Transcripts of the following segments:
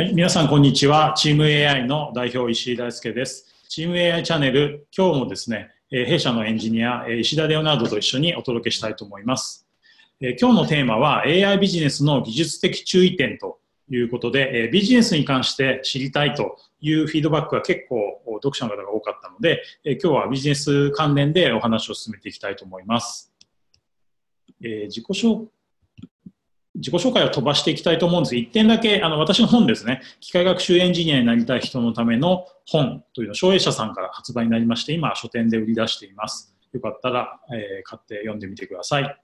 はい、皆さんこんにちは。チーム AI の代表石井大輔です。チーム AI チャンネル、今日もですね、弊社のエンジニア、石田レオナルドと一緒にお届けしたいと思います。今日のテーマは AI ビジネスの技術的注意点ということで、ビジネスに関して知りたいというフィードバックが結構読者の方が多かったので、今日はビジネス関連でお話を進めていきたいと思います。えー、自己紹自己紹介を飛ばしていきたいと思うんですが、1点だけ、あの、私の本ですね、機械学習エンジニアになりたい人のための本というのを、省営者さんから発売になりまして、今、書店で売り出しています。よかったら、えー、買って読んでみてください。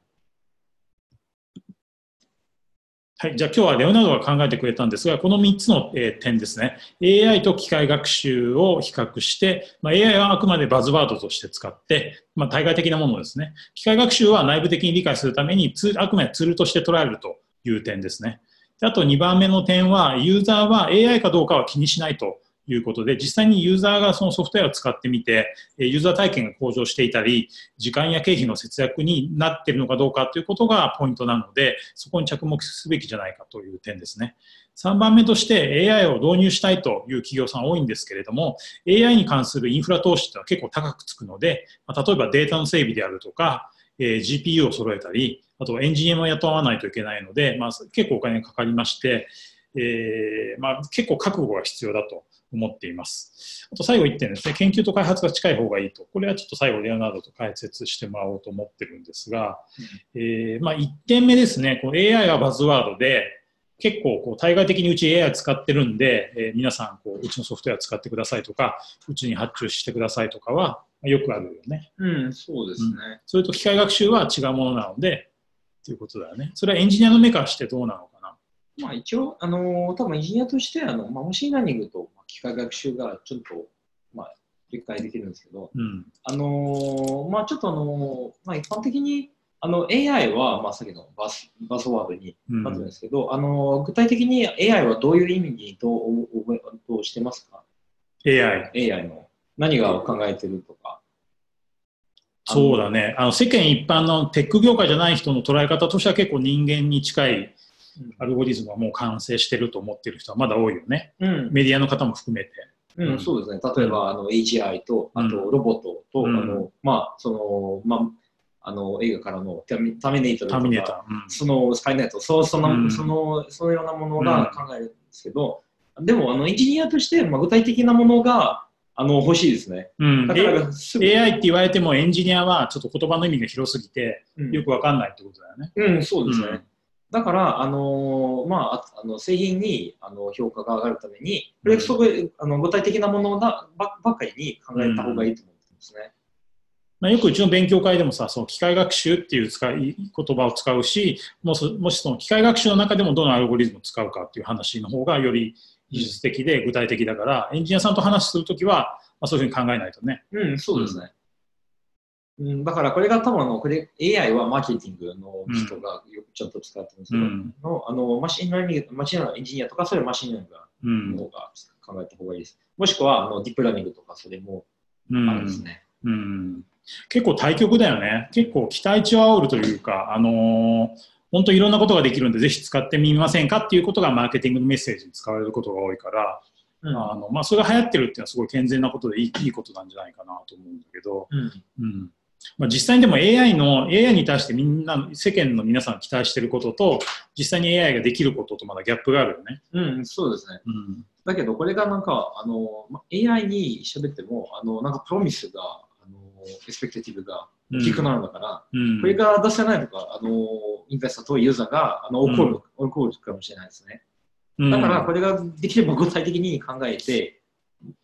はい。じゃあ今日はレオナルドが考えてくれたんですが、この3つの、えー、点ですね。AI と機械学習を比較して、まあ、AI はあくまでバズワードとして使って、まあ、対外的なものですね。機械学習は内部的に理解するためにツールあくまでツールとして捉えるという点ですね。あと2番目の点は、ユーザーは AI かどうかは気にしないということで、実際にユーザーがそのソフトウェアを使ってみて、ユーザー体験が向上していたり、時間や経費の節約になっているのかどうかということがポイントなので、そこに着目すべきじゃないかという点ですね。3番目として AI を導入したいという企業さん多いんですけれども、AI に関するインフラ投資ってのは結構高くつくので、例えばデータの整備であるとか、GPU を揃えたり、あとエンジニアも雇わないといけないので、まあ、結構お金がかかりまして、えー、まあ、結構覚悟が必要だと思っています。あと最後1点ですね、研究と開発が近い方がいいと。これはちょっと最後、レオナルドと解説してもらおうと思ってるんですが、うん、えー、まあ、1点目ですね、こう AI はバズワードで、結構こう対外的にうち AI 使ってるんで、えー、皆さんこううちのソフトウェア使ってくださいとか、うちに発注してくださいとかはよくあるよね。うん、そうですね、うん、それと機械学習は違うものなので、ということだよね。それはエンジニアの目からしてどうなのかな？まあ一応、あのー、多分エンジニアとしてあの、まあ、 machine learning と機械学習がちょっと、まあ、理解できるんですけど、うん、あのー、まあちょっとあのー、まあ一般的にあの AI は、まあ、さっきの buzz buzzword になってるんですけど、うん、あの具体的に AI はどういう意味にどうどうしてますか ?AI。AI の何が考えてるとか。そうだね。あの世間一般のテック業界じゃない人の捉え方としては結構人間に近いアルゴリズムはもう完成してると思ってる人はまだ多いよね。うん、メディアの方も含めて。うん、そうですね。例えば、あの AGI と、あとロボットと、うん、あの、まあ、その、まあ、あの映画からのタミネートとか、うん、そのスカイネット、そうその、うん、そのそのようなものが考えるんですけど、でもあのエンジニアとして、まあ、具体的なものがあの、欲しいですね。うん。だから AI って言われてもエンジニアはちょっと言葉の意味が広すぎて、よくわかんないってことだよね。うん、そうですね。うん、だから、あのー、まあ、あの製品にあの評価が上がるために、フレクソブ、あの具体的なものだばばかりに考えた方がいいと思うんですね。まあ、よくうちの勉強会でもさ、その機械学習っていう使い言葉を使うし、もしもしその機械学習の中でもどのアルゴリズムを使うかっていう話の方がより技術的で具体的だから、エンジニアさんと話するときは、まあ、そういうふうに考えないとね。うん、そうですね。うん、だからこれが多分あのこれ AI はマーケティングの人がよくちょっと使ってるんですけど、うん、のあの machine learning、machine learning engineer とかそれ machine learning の方が考えた方がいいです。もしくはあの deep learning とかそれもあるんですね。うん、うん結構対極だよね。結構期待値を煽るというか、あのー、本当いろんなことができるんで、ぜひ使ってみませんかっていうことがマーケティングのメッセージに使われることが多いから、うん、あのまあ、それが流行ってるっていうのはすごい健全なことでいいいいことなんじゃないかなと思うんだけど、うん。うん。まあ、実際にでも AI の AI に対してみんな世間の皆さん期待してることと実際に AI ができることとまだギャップがあるよね。うん、そうですね。うん、だけどこれがなんかあの AI に喋ってもあのなんかプロミスがexpectation が大きくなるんだから、うん、これが出せないとかあの investor とユーザーがあの怒る、うん、怒るかもしれないですね。だからこれができれば具体的に考えて、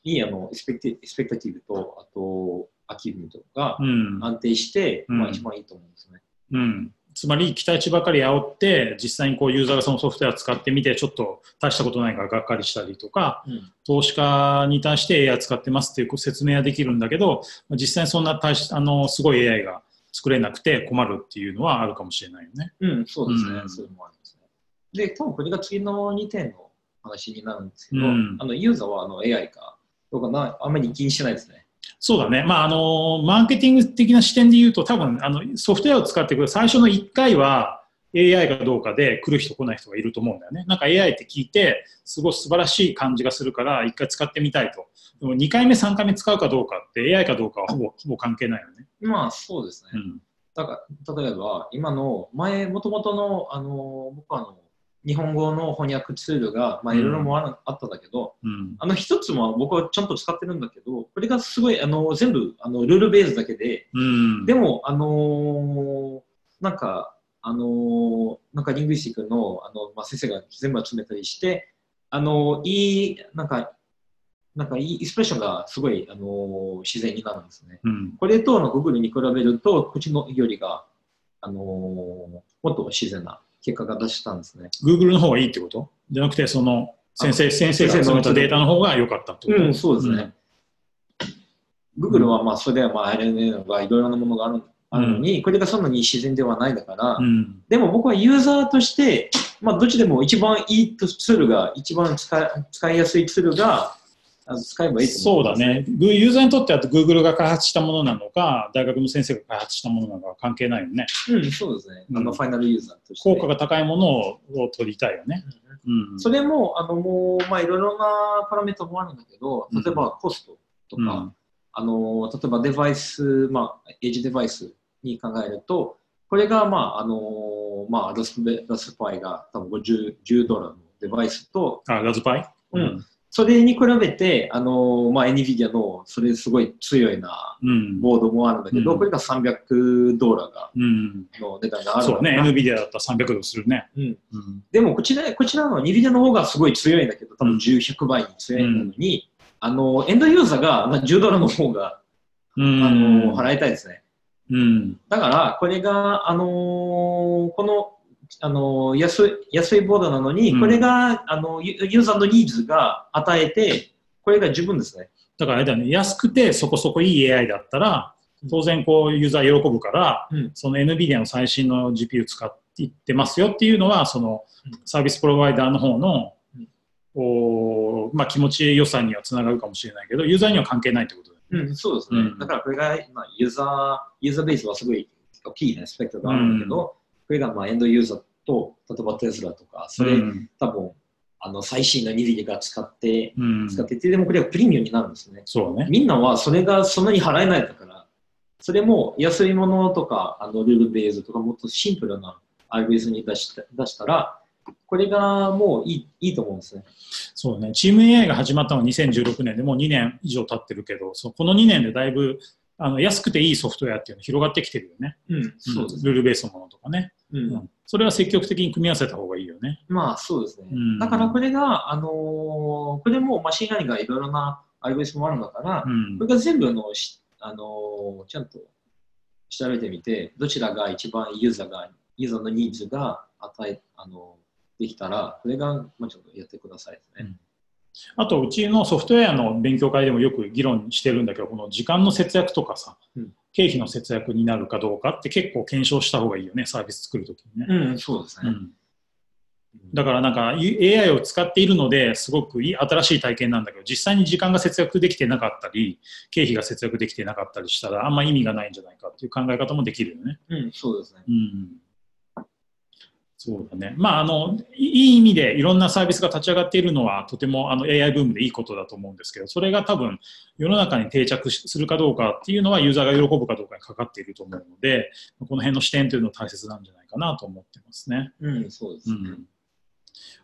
いいあの expectation と、あと、アキューとが安定して、うん、まあ一番いいと思うんですね。うん。つまり期待値ばかり煽って、実際にこうユーザーがそのソフトウェア使ってみて、ちょっと大したことないからがっかりしたりとか、うん、投資家に対して AI 使ってますっていう説明はできるんだけど、実際にそんな大しあのすごい AI が作れなくて困るっていうのはあるかもしれないよね。うん、そうですね。うん、そういうのもありますね。で、多分これが次の2点の話になるんですけど、うん、あのユーザーはあの AI かどうかなあんまり気にしてないですね。そうだね。まあ、あの、マーケティング的な視点で言うと、多分、あの、ソフトウェアを使ってくる最初の1回は、AI かどうかで来る人来ない人がいると思うんだよね。なんか AI って聞いて、すごい素晴らしい感じがするから、一回使ってみたいと。でも2回目、3回目使うかどうかって AI かどうかはほぼほぼ関係ないよね。まあそうですね。うん、だから例えば、今の前、もともとの、あの僕はあの日本語の翻訳ツールが、まあ、いろいろもあ,、あったんだけど、うん、あの一つも僕はちゃんと使ってるんだけど、これがすごいあの全部あのルールベースだけで、うん、でも、あのー、なんか、あのー、なんかリングイスティックのあの、まあ、先生が全部集めたりして、あのー、いい、なんか、なんかいいエスプレッションがすごい、あの自然になるんですね。うん、これとの Google に比べると、口のよりが、あのもっと自然な結果が出したんですね。Google の方がいいってこと？じゃなくて、その先生先生が集めたデータの方が良かったってこと？うん、そうですね。うん、Google はまあそれはまあ RNA がいろいろなものがあるあるのに、うん、これがそんなに自然ではないだから、うん、でも僕はユーザーとして、まあ、どっちでも一番いいツールが、一番使い使いやすいツールが、使えばいいそうだね。ユーザーにとっては Google が開発したものなのか、大学の先生が開発したものなのか関係ないよね。うん、そうですね。あの、ファイナルユーザーとして。効果が高いものを取りたいよね。うん、それも、あの、もう、まあ、いろいろなパラメータもあるんだけど、例えばコストとか、うん、あの、例えばデバイス、まあ、エッジデバイスに考えると、これが、まあ、あの、まあ、ラスラスパイが多分50 10ドルのデバイスと、あ、ラズパイ？うん。それに比べて、あのまあ、NVIDIA のそれすごい強いなボードもあるんだけど、うん、これが300ドルが、の値段がある、そうね、NVIDIA だったら300ドルするね。うん。でもこちら、こちらの NVIDIA の方がすごい強いんだけど、多分10、100倍に強いのに、あの、エンドユーザーが10ドルの方が、あの払いたいですね。うん、だから、これが、あのこのあの安い安いボードなのに、これがあのユーザーのニーズが与えて、これが十分ですね。だからあれだね、安くてそこそこいい AI だったら、当然こうユーザー喜ぶから、うん、その NVIDIA の最新の GPU 使っていってますよっていうのは、そのサービスプロバイダーの方の、おまあ、気持ち良さにはつながるかもしれないけど、ユーザーには関係ないってことだよね。うん、そうですね。うん、だからこれが、まあ、ユーザー、ユーザーベースはすごい大きいね、スペクトがあるんだけど、これがまあエンドユーザーと、例えばテスラとか、それ、うん、多分あの最新のニビデが使って、うん、使ってて、でもこれはプレミアムになるんですね。そうね。みんなはそれがそんなに払えないだから、それも安いものとか、あのルールベースとか、もっとシンプルなアルベースに出した出したら、これがもういいいいと思うんですね。そうね。チーム AI が始まったのは2016年でもう2年以上経ってるけど、そこの2年でだいぶあの安くていいソフトウェアっていうの広がってきてるよね。うん、そうです、ね、ルールベースのものとかね。うん、うん、それは積極的に組み合わせた方がいいよね。まあそうですね。うん、だからこれが、あのー、これも machine learning がいろいろなルールベースもあるんだから、うん、これが全部のあのー、ちゃんと調べてみて、どちらが一番ユーザーが、ユーザーのニーズが与え、あのー、できたら、これが、まあ、ちょっとやってくださいですね。あと、うちのソフトウェアの勉強会でもよく議論してるんだけど、この時間の節約とかさ、うん、経費の節約になるかどうかって結構検証した方がいいよね、サービス作るときにね。うん、そうですね。うんだからなんか AI を使っているのですごくいい新しい体験なんだけど実際に時間が節約できてなかったり経費が節約できてなかったりしたらあんま意味がないんじゃないかっていう考え方もできるよね。うん、そうですね。うんそうだね。まあ、あの、いい意味でいろんなサービスが立ち上がっているのはとてもあの AI ブームでいいことだと思うんですけど、それが多分世の中に定着するかどうかっていうのはユーザーが喜ぶかどうかにかかっていると思うので、この辺の視点というのは大切なんじゃないかなと思ってますね。うん、そうですね。うん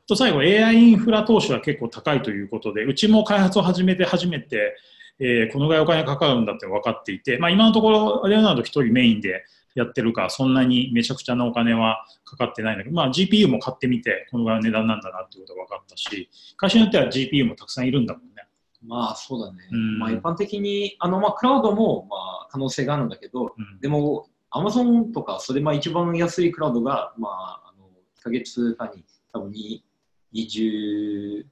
と最後、AI インフラ投資は結構高いということで、うちも開発を始めて初めて、えー、このぐらいお金かかるんだって分かっていて、まあ、今のところ、レオナルド1人メインでやってるか、そんなにめちゃくちゃなお金はかかってないんだけど、まあ、GPU も買ってみて、このぐらいの値段なんだなってことが分かったし、会社によっては GPU もたくさんいるんだもんね。まあそうだね。うん、まあ一般的に、あのまあクラウドもまあ可能性があるんだけど、うん、でも Amazon とかそれまあ一番安いクラウドが、まあ、あの1ヶ月間に多分20、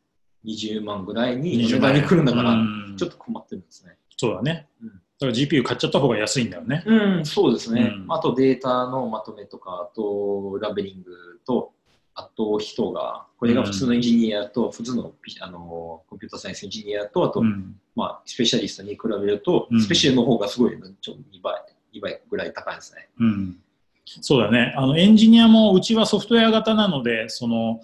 20万ぐらいに値段に来るんだから、ちょっと困ってるんですね。そうだね。うんだから GPU 買っちゃった方が安いんだよね。うん、そうですね。うん、あとデータのまとめとか、あとラベリングと、あと人が、これが普通のエンジニアと、うん、普通のあの computer science engineer と、あと、うん、まあ、スペシャリストに比べると、スペシャリストの方がすごい、ちょ2倍、2倍ぐらい高いですね。うんそうだね。あの、エンジニアも、うちはソフトウェア型なので、その、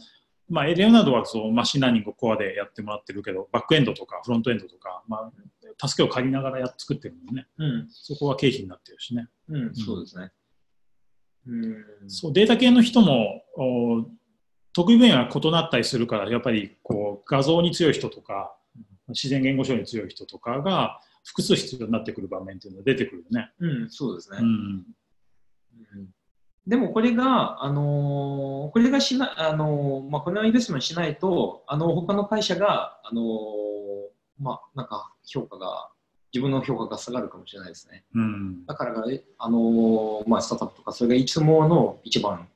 まあ、レオナルドはそう machine learning コアでやってもらってるけど、バックエンドとかフロントエンドとか、まあ、助けを借りながらやっ作ってるのね、うん、そこは経費になってるしね。うん、そうですね。うん、そうデータ系の人もお得意分野が異なったりするからやっぱりこう画像に強い人とか自然言語処理に強い人とかが複数必要になってくる場面っていうのは出てくるよね。うん、そうですね。うん、でもこれが、あのー、これがしな、あのー、まあ、このインベストメントしないと、あの、他の会社が、あのー、まあ、なんか評価が、自分の評価が下がるかもしれないですね。うん、だから、あのまあ、スタートアップとか、それがいつもの一番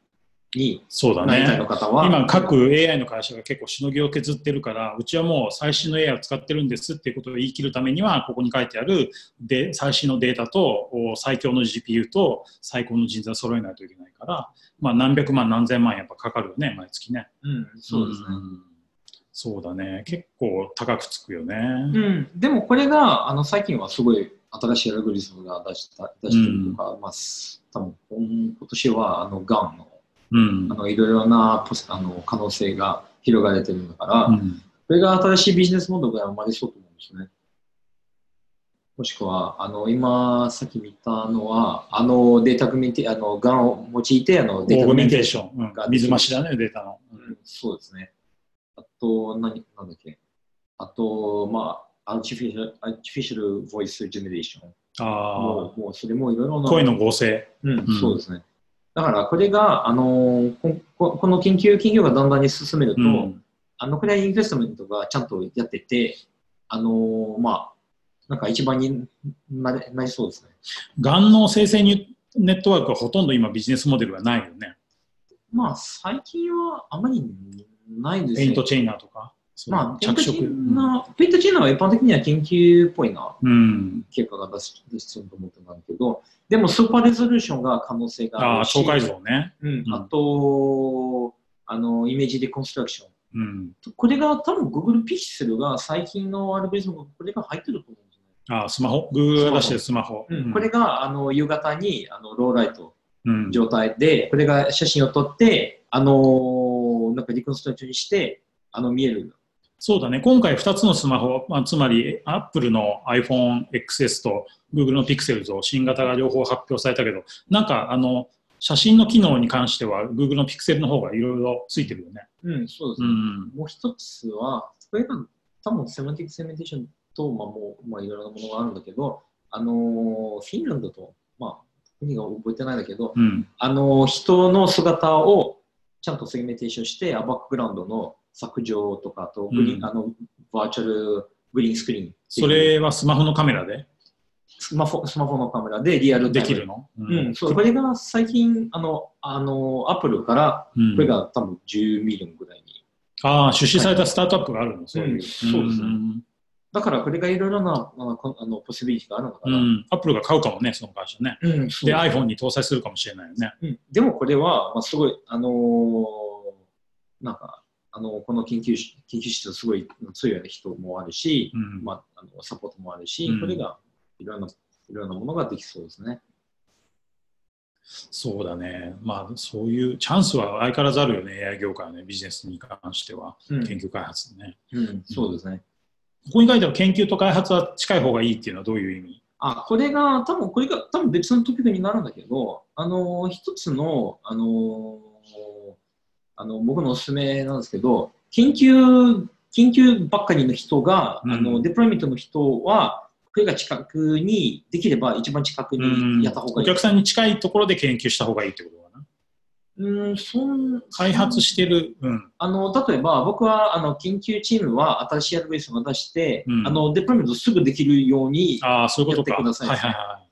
にそうだね。今、各 AI の会社が結構しのぎを削ってるから、うちはもう最新の AI を使ってるんですっていうことを言い切るためには、ここに書いてあるで最新のデータと最強の GPU と最高の人材を揃えないといけないから、まあ、何百万、何千万やっぱかかるよね、毎月ね。うん、そうですね。うんそうだね。結構高くつくよね。うん。でもこれが、あの、最近はすごい新しいアルゴリズムが出した出してるとか、うん、まあ、多分今年は、あの、ガンのうん、あのいろいろなあの可能性が広がれてるんだから、うん、これが新しいビジネスモデルが生まれそうと思うんですね。もしくは、あの、今、さっき見たのは、あの、データグミテあの、ガンを用いて、あの、データグミテーション。うん、水増しだね、データの。うん、そうですね。あと、何、なんだっけ？あと、まあ、 artificial、artificial voice generation。ああ。もう、もうそれもいろいろな。声の合成。うん、そうですね。だからこれが、あのここの研究企業がだんだんに進めると、うん、あのくらい investment がちゃんとやってて、あのまあ、なんか一番にななりそうですね。 GAN の生成ネットワークはほとんど今ビジネスモデルはないよね。まあ、最近はあまりないですね。 PaintsChainer とか？まあ、着色。 PaintsChainer は一般的には研究っぽいな、うん、結果が出し出しと思ってたんだけど、でも super resolution が可能性があるし。あ、超解像ね。うん。あと、あの、 image deconstruction。うん、これが多分 Google ピクセルが最近のアルゴリズムがこれが入ってると思うんですね。あ、スマホ ?Google が出してるスマホ。うん、これがあの夕方にあのローライト状態で、これが写真を撮って、あのなんかディコンストラクションにして、あの見えるそうだね。今回2つのスマホ、まあ、つまり Apple の iPhone XS と Google の Pixel と新型が両方発表されたけど、なんかあの、写真の機能に関しては Google の Pixel の方がいろいろついてるよね。うん、そうですね。うん、もう一つは、これが多分セマンティックセメンテーションと、まあもう、まあいろいろなものがあるんだけど、あのフィンランドと、まあ、国が覚えてないんだけど、うん、あの人の姿をちゃんと segmentation して、バックグラウンドの削除とかとグリ、うん、あの virtual green screen。それはスマホのカメラで？スマホスマホのカメラでリアルできるの、うん、うん、そうこれが最近、あの、あの、アップルから、これが多分10 million ぐらいに。ああ、出資されたスタートアップがあるの、そういう。そうですね。だからこれがいろいろなあのポシビリティがあるのかな。アップルが買うかもね、その会社ね。うん、で、iPhone に搭載するかもしれないよね。うん、でもこれは、まあ、すごい、あのー、なんか、あのこの研究研究室すごい強い人もあるし、うん、まあ、あのサポートもあるし、うん、これがいろんないろんなものができそうですね。そうだね。まあ、そういうチャンスは相変わらずあるよね、AI 業界の、ね、ビジネスに関しては、うん、研究開発ね、うん。そうですね。ここに書いてある研究と開発は近い方がいいっていうのはどういう意味？あ、これが、多分これが多分別のトピックになるんだけど、あの、一つの、あの、あの僕のおすすめなんですけど、緊急、緊急ばっかりの人が、うん、あのデプロイメントの人は、これが近くに、できれば一番近くにやった方がいい、お客さんに近いところで研究した方がいいってこと？うん、そん開発してる、うん、あの例えば僕はあの研究チームは新しいアドバイスを出して、うん、あのデプロイメントすぐできるようにやってください。はいはいはい、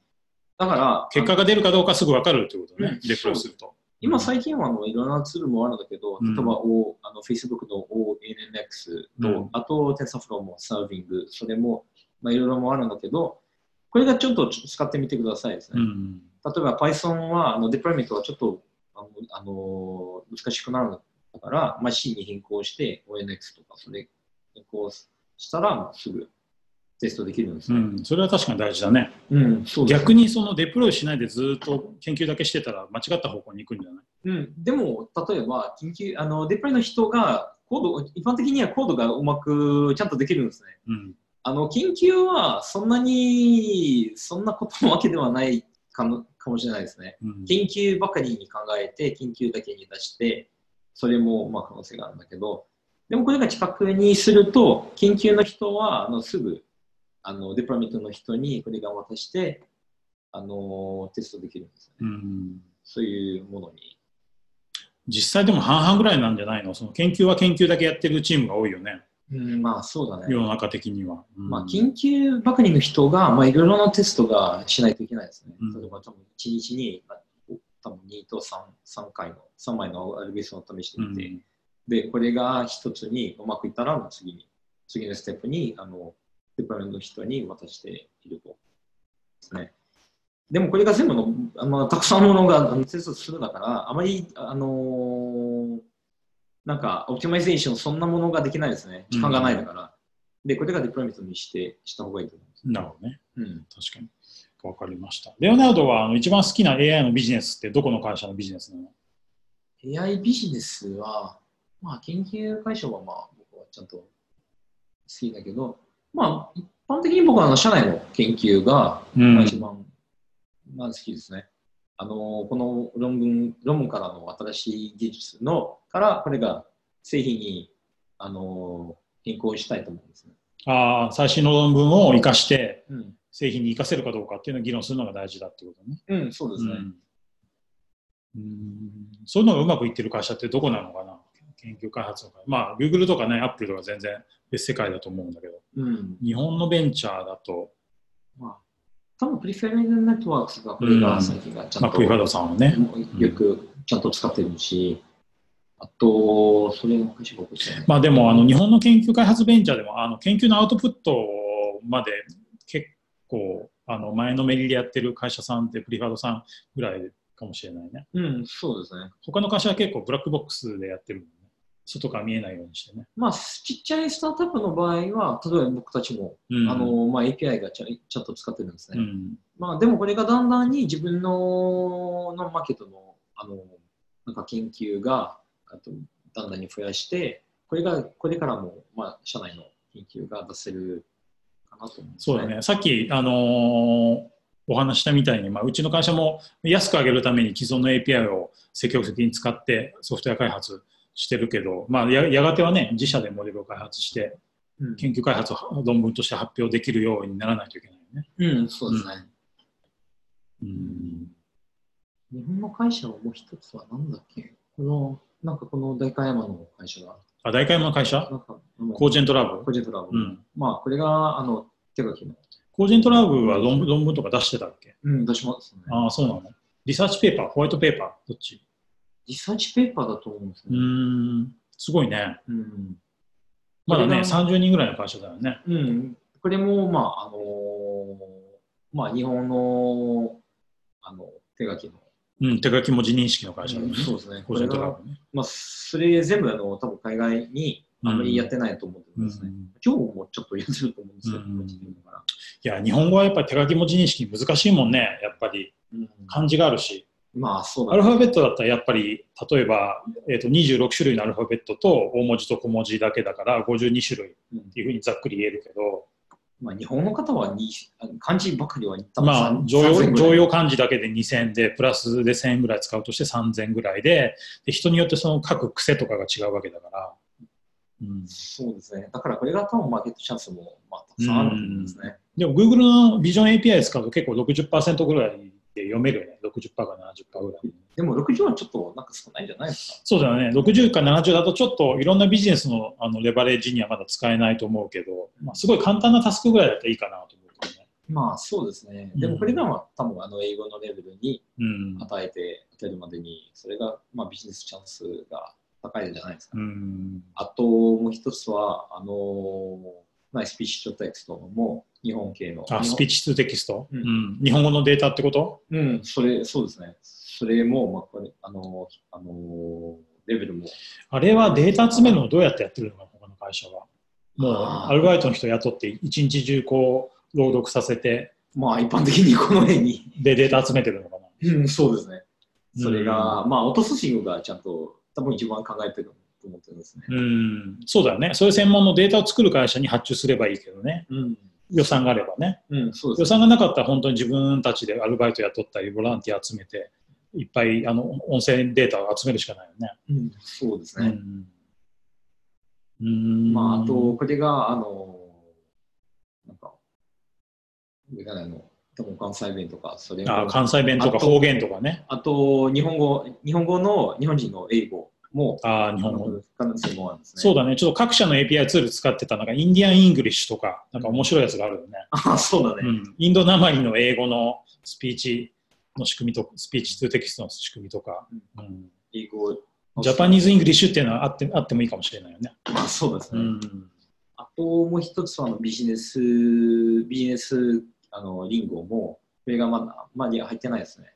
だから結果が出るかどうかすぐ分かるってことね、デプロイすると。今最近はあのいろんなツールもあるんだけど、例えば、おあの Facebook の ONNX と、うん、あと TensorFlow もサービング、それも、まあ、いろいろもあるんだけど、これがちょっと使ってみてくださいですね。うん、例えば Python はあのデプロイメントはちょっとあのあの難しくなるんだから、まあ、C に変更して ONX とかそれ変更したらすぐテストできるんですよ。うん、それは確かに大事だね。うん、そう、ね、逆にそのデプロイしないでずっと研究だけしてたら間違った方向に行くんじゃない？うん、でも、例えば、緊急、あの、デプロイの人が、コード、一般的にはコードがうまくちゃんとできるんですね。うん、あの、緊急はそんなに、そんなことのわけではないかのかもしれないですね。うん、緊急ばかりに考えて、緊急だけに出して、それもまあ可能性があるんだけど、でもこれが近くにすると、緊急の人はあのすぐあのデプロミットの人にこれが渡してあのテストできるんですね、うん。そういうものに。実際でも半々ぐらいなんじゃないの？その研究は研究だけやってるチームが多いよね。うん、まあそうだね。世の中的には。うん、まあ研究ばかりの人が、まあいろいろなテストがしないといけないですね。うん、例えば多分1日に多分2と 3, 3回の、3枚のアルゴリズムを試してみて、うん、で、これが一つにうまくいったら、次に、次のステップに、あの、デプロイの人に渡していると。ですね。でもこれが全部の、あのたくさんのものがテストするだから、あまり、あのー、なんか、 optimization、そんなものができないですね。時間がないだから。うん、で、これが deployment にして、した方がいいと思います。なるほどね。うん。確かに。わかりました。レオナルドはあの一番好きな AI のビジネスってどこの会社のビジネスなの ?AI ビジネスは、まあ研究会社はまあ僕はちゃんと好きだけど、まあ一般的に僕はあの社内の研究が一番、まあ、好きですね。あの、この論文、論文からの新しい技術の、からこれが製品に、あの、変更したいと思うんですね。ああ、最新の論文を生かして、うん製品に生かせるかどうかっていうのを議論するのが大事だってことね。うん、そうですね。うん、そういうのがうまくいってる会社ってどこなのかな研究開発とか。まあ、Google とかね、Apple とか全然別世界だと思うんだけど、うん、日本のベンチャーだと、まあ、多分プリフェリングネットワークスがこれが最近がちゃんと、うん、まあ、さんはね、よくちゃんと使ってるし、あと、それのまあでも、あの、日本の研究開発ベンチャーでも、あの、研究のアウトプットまで構あの前のめりでやってる会社さんってプリファードさんぐらいかもしれないね。うん、そうですね。他の会社は結構ブラックボックスでやってる。外から見えないようにしてね。まあ、ちっちゃいスタートアップの場合は、例えば僕たちも、うん、あのまあ、API がちゃんと使ってるんですね。うん、まあ、でもこれがだんだんに自分ののマーケットのあのなんか研究があとだんだんに増やして、これがこれからも、まあ、社内の研究が出せるかなと思う、ね、そうだね。さっき、あのー、お話したみたいに、まあ、うちの会社も安く上げるために既存の API を積極的に使ってソフトウェア開発してるけど、まあ、ややがてはね、自社でモデルを開発して、研究開発を論文として発表できるようにならないといけないよね。うん、そうですね。うん、日本の会社はもう一つは何だっけ？この、なんかこの代官山の会社があ、大会の会社？コージェントラブ？コージェントラブ。うん、まあ、これが、あの、手書きの。コージェントラブは論文論文とか出してたっけ？うん、出しますね。ああ、そうなの？リサーチペーパー、ホワイトペーパー、どっち？リサーチペーパーだと思うんですね。うん、すごいね。うん。まだね、30人ぐらいの会社だよね。うん。これも、まあ、あのー、まあ、日本の、あの、手書きのうん、手書き文字認識の会社だね、うん、そうですね。これが、まあ、それ全部あの多分海外にあまりやってないと思うんですね。うん、今日もちょっとやってると思うんですけど、うん、いや、日本語はやっぱり手書き文字認識難しいもんね、やっぱり。漢字があるし。まあそうだ、ね、アルファベットだったらやっぱり例えば、えーと、26種類のアルファベットと大文字と小文字だけだから52種類っていうふうにざっくり言えるけど、まあ、日本の方はに漢字ばかりはまあ常用常用漢字だけで2000でプラスで1000円ぐらい使うとして3000ぐらいでで人によってその書く癖とかが違うわけだから、うん、そうですね。だからこれが多分マーケットチャンスも、まあ、たくさんあると思うんですね、でも Google のビジョン API 使うと結構60%ぐらいで読めるよね60%か70%ぐらいでも60はちょっとなんか少ないんじゃないですかそうだよね。60か70だとちょっといろんなビジネスのあのレバレッジにはまだ使えないと思うけど、まあ、すごい簡単なタスクぐらいだったらいいかなと思うけどね。まあそうですね。でもこれがまあ多分あの英語のレベルに与えて当てるまでに、それがまあビジネスチャンスが高いんじゃないですか、ね。あともう一つは、あのまあ、スピーチとテキストも日本系の。あ、スピーチとテキスト、うん、日本語のデータってこと？うん、それ、そうですね。それも、まあ、これ、あの、あの、レベルも。あれはデータ集めるのどうやってやってるのか、他の会社は。もうアルバイトの人雇って一日中こう朗読させて、まあ一般的にこの辺に。でデータ集めてるのかな。うん、そうですね。それが、うん、まあ、落とすシングがちゃんと多分一番考えてると思ってるんですね。うん、そうだよね。そういう専門のデータを作る会社に発注すればいいけどね。うん、予算があればね。うん、そうです、ね、予算がなかったら本当に自分たちでアルバイト雇ったり、ボランティア集めて、いっぱいあの音声データを集めるしかないよね。うん、そうですね。うん、まあ、あと、これが、あの、なんか、上からの、多分関西弁とか、それあ関西弁とか方言とかね。あと、日本語、日本語の、日本人の英語も、あ日本語。可能性もあるんですね。そうだね。ちょっと各社の API ツール使ってた、なんか Indian English とか、なんか面白いやつがあるよね。あ、そうだね、うん。インドなまりの英語のスピーチの仕組みと speech to text の仕組みとか。うん、英語。 Japanese English っていうのはあってあってもいいかもしれないよね。まあ、そうですね。うん、あともう一つはあの business、business あの lingo も、これがまだ、まだ入ってないですね。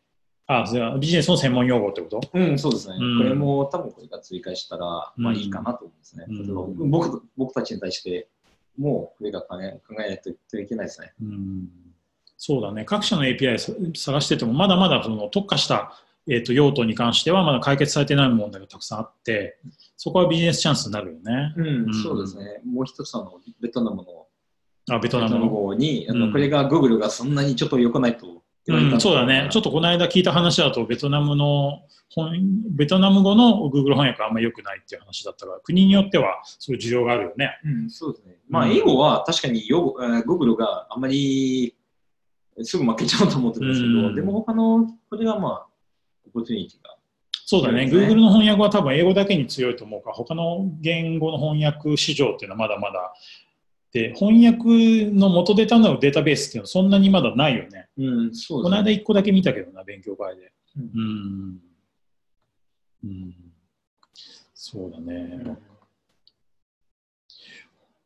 ああ、ビジネスの専門用語ってこと？うん、そうですね。うん、これも多分これが追加したら、まあいいかなと思うんですね。うん、僕僕たちに対して、もうこれが考え考えないといけないですね。うんそうだね。各社の API 探してても、まだまだその特化した、えーと、用途に関してはまだ解決されてない問題がたくさんあって、そこはビジネスチャンスになるよね。うん、うん、そうですね。もう一つあの、ベトナムのあベトナムの方に、あのこれが Google がそんなにちょっと良くないとうん、そうだね。ちょっとこの間聞いた話だと、ベトナムのベトナム語の Google 翻訳あんまり良くないっていう話だったから、国によってはそういう需要があるよね。うん、そうですね。まあ、英語は確かによ、うん、Google があんまりすぐ負けちゃうと思ってるんですけど、うん、でも他の、これはまあ、オポチュニティが。そうだね。ね Google の翻訳は多分英語だけに強いと思うから、他の言語の翻訳市場っていうのはまだまだで翻訳の元データになるデータベースっていうのはそんなにまだないよね。うん、そう、ね、この間1個だけ見たけどな、勉強会で。うん。うん、そうだね。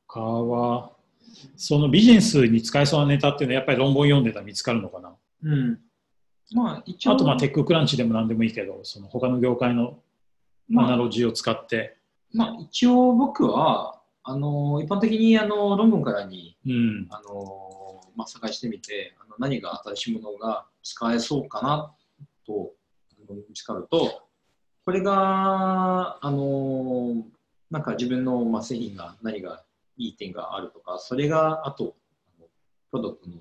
他は、そのビジネスに使えそうなネタっていうのはやっぱり論文読んでたら見つかるのかな。うん。まあ、一応。あと、まあ、テッククランチでも何でもいいけど、その他の業界のアナロジーを使って。まあ、まあ、一応僕は、あの一般的にあの論文からに、うん、あのまあ、探してみてあの何が新しいものが使えそうかなと見つかるとこれがあのなんか自分の、まあ、製品が何がいい点があるとかそれがあとプロダクトの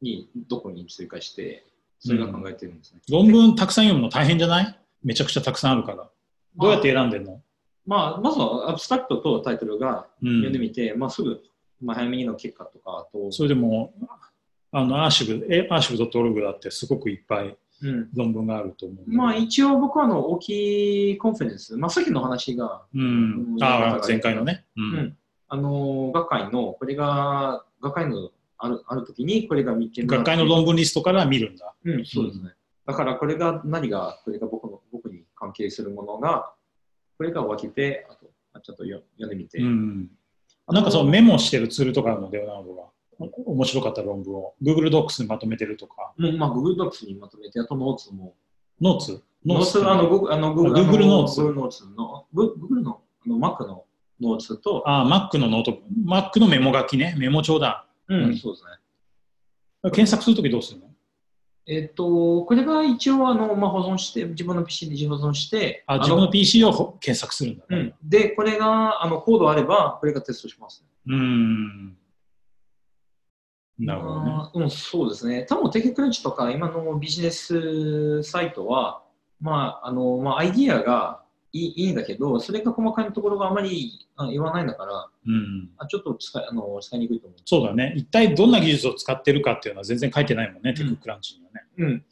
にどこに追加してそれが考えてるんですね、うん、論文たくさん読むの大変じゃない？めちゃくちゃたくさんあるから。どうやって選んでるの、まあ、まずはアブストラクトとタイトルが読んでみて、うん、まあ、すぐ、まあ、早めにの結果とかと。それでも、あのアーシブ、えアーシブ .org だってすごくいっぱい論文があると思う、うん、まあ、一応僕はあの大きい conference、まあ、さっきの話が、うん、あ前回のね。うん、うん、あの学会の、これが、学会のあるある時にこれが見て学会の論文リストから見るんだ。うん、そうですね。だからこれが何が、これが僕の僕に関係するものが、これから分けて、あと、ちょっと読んでみて。うん、なんかそのメモしてるツールとかあるので、などが。面白かった論文を Google Docs にまとめてるとか。うん、まあ Google Docs にまとめて、あと notes も。 notes notes あの Google あの Google Notes。Google Notes の、Google のあの Mac の notes と。ああ、Mac のノート、Mac のメモ書きね、メモ帳だ。うん、うん、そうですね。検索するときどうするの？えっ、と、これが一応あの、まあ、保存して、自分の PC で自保存して、あ自分の PC を検索するんだ、ね、うん。で、これがあのコードあれば、これがテストします、ね。うん。なるほどね。うん、そうですね。多分テククランチとか、今のビジネスサイトは、まあ、あの、まあ、アイディアがいいいいんだけど、それが細かいところがあまり言わないんだから、うん、あちょっと使いあの使いにくいと思う。そうだね。一体どんな技術を使ってるかっていうのは全然書いてないもんね、うん、テッククランチにはね。うん。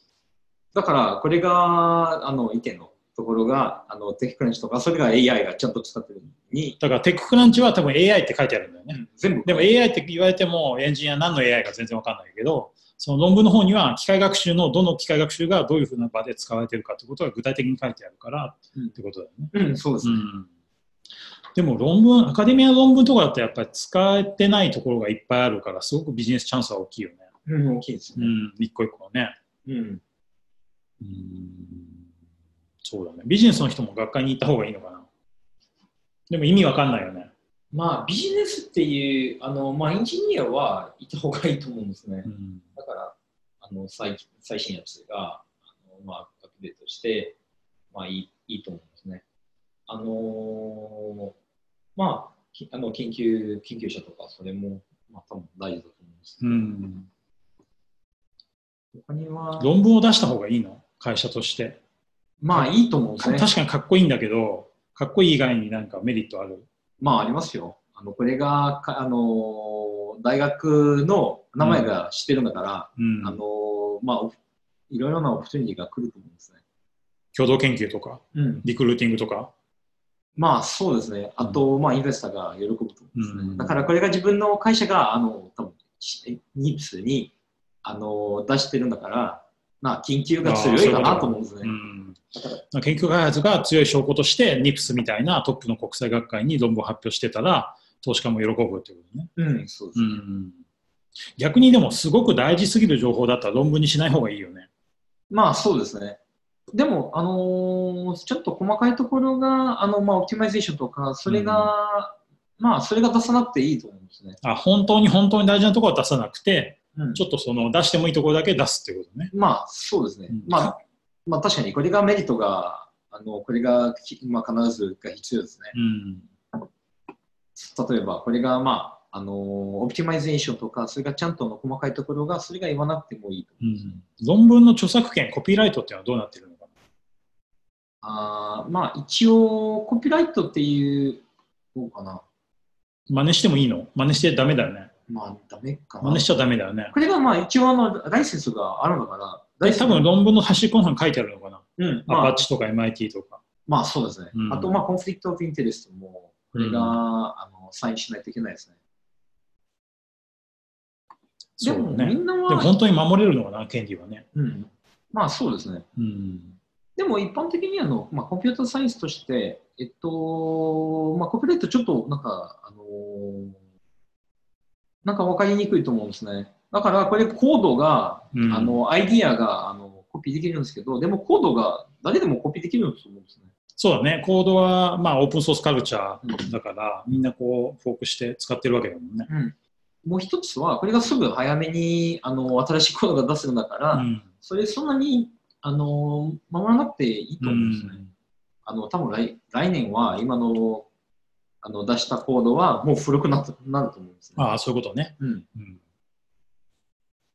だから、これが、あの、意見のところが、あの、テッククランチとか、それが AI がちゃんと使ってるに。だから、テッククランチは多分 AI って書いてあるんだよね。うん、全部。でも AI って言われても、エンジニア何の AI か全然わかんないけど、その論文の方には機械学習のどの機械学習がどういうふうな場で使われているかということが具体的に書いてあるから、うん、ってことだよね。うん、そうですね。うんでも論文、アカデミア論文とかだとやっぱり使えてないところがいっぱいあるから、すごくビジネスチャンスは大きいよね。うん、大きいですね。うん、一個一個ね。うん。うんそうだね。ビジネスの人も学会に行った方がいいのかな。でも意味わかんないよね。まあ、ビジネスっていう、あの、まあ、エンジニアはいた方がいいと思うんですね。うんだから、あの、最最新やつが、あのまあ、アップデートして、まあ、いい、いいと思うんですね。あのーまあ、きあの、研究、研究者とか、それも、まあ、多分大事だと思うんですけうど、ん他には、論文を出した方がいいの？会社として。まあ、いいと思うんですね。確かにかっこいいんだけど、かっこいい以外になんかメリットある？まあ、ありますよ。あの、これが、かあのー大学の名前が知ってるんだから、うんあのーまあ、いろいろなオプチュニティが来ると思うんですね。共同研究とか、うん。リクルーティングとか？まあ、そうですね。あと、まあ、インベスターが喜ぶと思うんですね。うんだから、これが自分の会社が、あの、多分しニプスに、あの、出してるんだから、まあ、緊急が強いかなと思うんですね。研究開発が強い証拠として、NIPS みたいなトップの国際学会に論文を発表してたら、投資家も喜ぶってことね。うん、そうですね。うん逆にでも、すごく大事すぎる情報だったら論文にしない方がいいよね。まあ、そうですね。でも、あのーちょっと細かいところが、あの、まあ、 optimization とか、それが、まあ、それが出さなくていいと思うんですね。あ本当に本当に大事なところは出さなくて、うんちょっとその出してもいいところだけ出すっていうことね。まあ、そうですね。うんまあ、まあ、確かに、これがメリットが、あの、これがき、まあ、必ずが必要ですね。うん例えば、これが、まあ、あのー optimization とか、それがちゃんとの細かいところが、それが言わなくてもいいとうん論文の著作権、コピーライトっていうのはどうなってるのかあーまあ、一応、コピーライトっていう、どうかな。真似してもいいの？真似してダメだよね。まあ、ダメかな。真似しちゃダメだよね。これが、まあ、一応、あの、ライセンスがあるのかな。ライセンス多分論文の端っこの方に書いてあるのかな？うん、アまあ、パッチとか MIT とか。まあ、そうですね。うんあと、まあ、 conflict of interest も、これが、うんあの、サインしないといけないですね。でも。みんなは、本当に守れるのかな、権利はね。うん、まあ、そうですね。うん。でも一般的にあの、まあ、コンピューターサイエンスとして、えっと、まあ、コピーライトちょっとなんか、あのーなんか分かりにくいと思うんですね。だからこれコードが、うんあの、アイディアがあのコピーできるんですけど、でもコードが誰でもコピーできると思うんですね。そうだね。コードは、まあ、オープンソースカルチャーだから、みんなこう、フォークして使ってるわけだもんね。うん。もう一つは、これがすぐ早めにあの新しいコードが出せるんだから、うん。それそんなにあの守らなくていいと思うんですね。うんあの多分来来年は今のあの出したコードはもう古くななると思うんですね。ああ、そういうことね。うん、うん。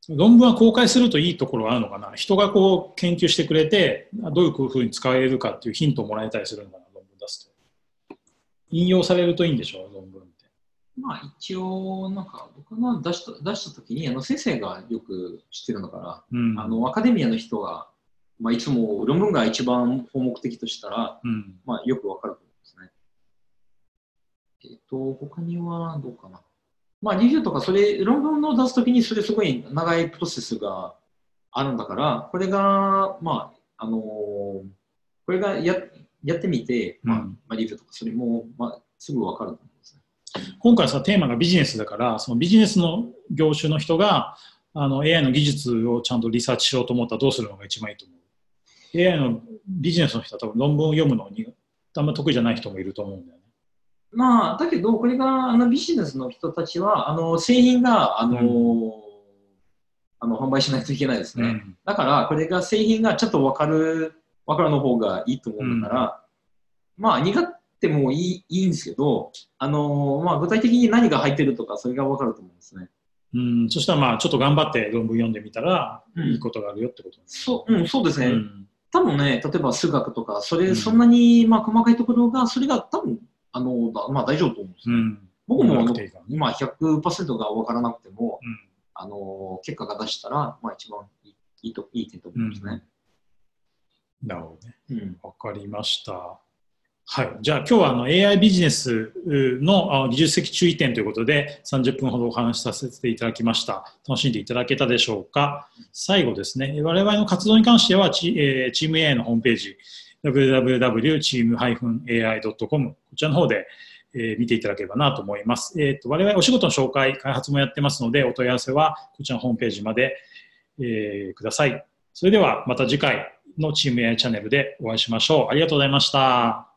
論文は公開するといいところはあるのかな人がこう研究してくれて、どういうふうに使えるかっていうヒントをもらえたりするのかな、論文出すと。引用されるといいんでしょう、論文って。まあ一応、なんか僕が出した出した時にあの先生がよく知ってるのかうん。ら、あのアカデミアの人が、まあ、いつも論文が一番項目的としたら、うん。まあ、よくわかると思うんですね。えっ、と、他にはどうかな。まあ、リビューとか、それ、論文を出すときに、それすごい長いプロセスがあるんだから、これが、まあ、あのーこれがややってみて、まあ、うんまあ、リビューとか、それも、まあ、すぐわかると思うんですね。今回さ、テーマがビジネスだから、そのビジネスの業種の人が、あの AI の技術をちゃんとリサーチしようと思ったらどうするのが一番いいと思う ?AI のビジネスの人は多分論文を読むのにあんま得意じゃない人もいると思うんだよね。まあ、だけど、これが、あの、ビジネスの人たちは、あの、製品が、あのーあの、販売しないといけないですね。うんだから、これが製品がちょっと分かる、分かるの方がいいと思うんだから、まあ、苦ってもいいいいんですけど、あのーまあ、具体的に何が入ってるとか、それが分かると思うんですね。うん、そしたらまあちょっと頑張って論文読んでみたら、うんいいことがあるよってことね。そう、うん、そうですね。うん多分ね、例えば数学とか、それ、うんそんなに、まあ、細かいところが、それが多分、あの、だまあ、大丈夫と思うんですね。うん。僕もあのね今100%が分からなくても、うんあの結果が出したら、まあ、一番いいいいといい点と思うんですね。なるほどね。うんわかりました。はい。じゃあ今日はあの AI ビジネスのあ技術的注意点ということで30分ほどお話しさせていただきました。楽しんでいただけたでしょうか。最後ですね、我々の活動に関してはチ,、えーチーム AI のホームページ www.team-ai.com こちらの方で、えー見ていただければなと思います。えー、と我々お仕事の紹介、開発もやってますのでお問い合わせはこちらのホームページまで、えーください。それではまた次回のチーム AI チャンネルでお会いしましょう。ありがとうございました。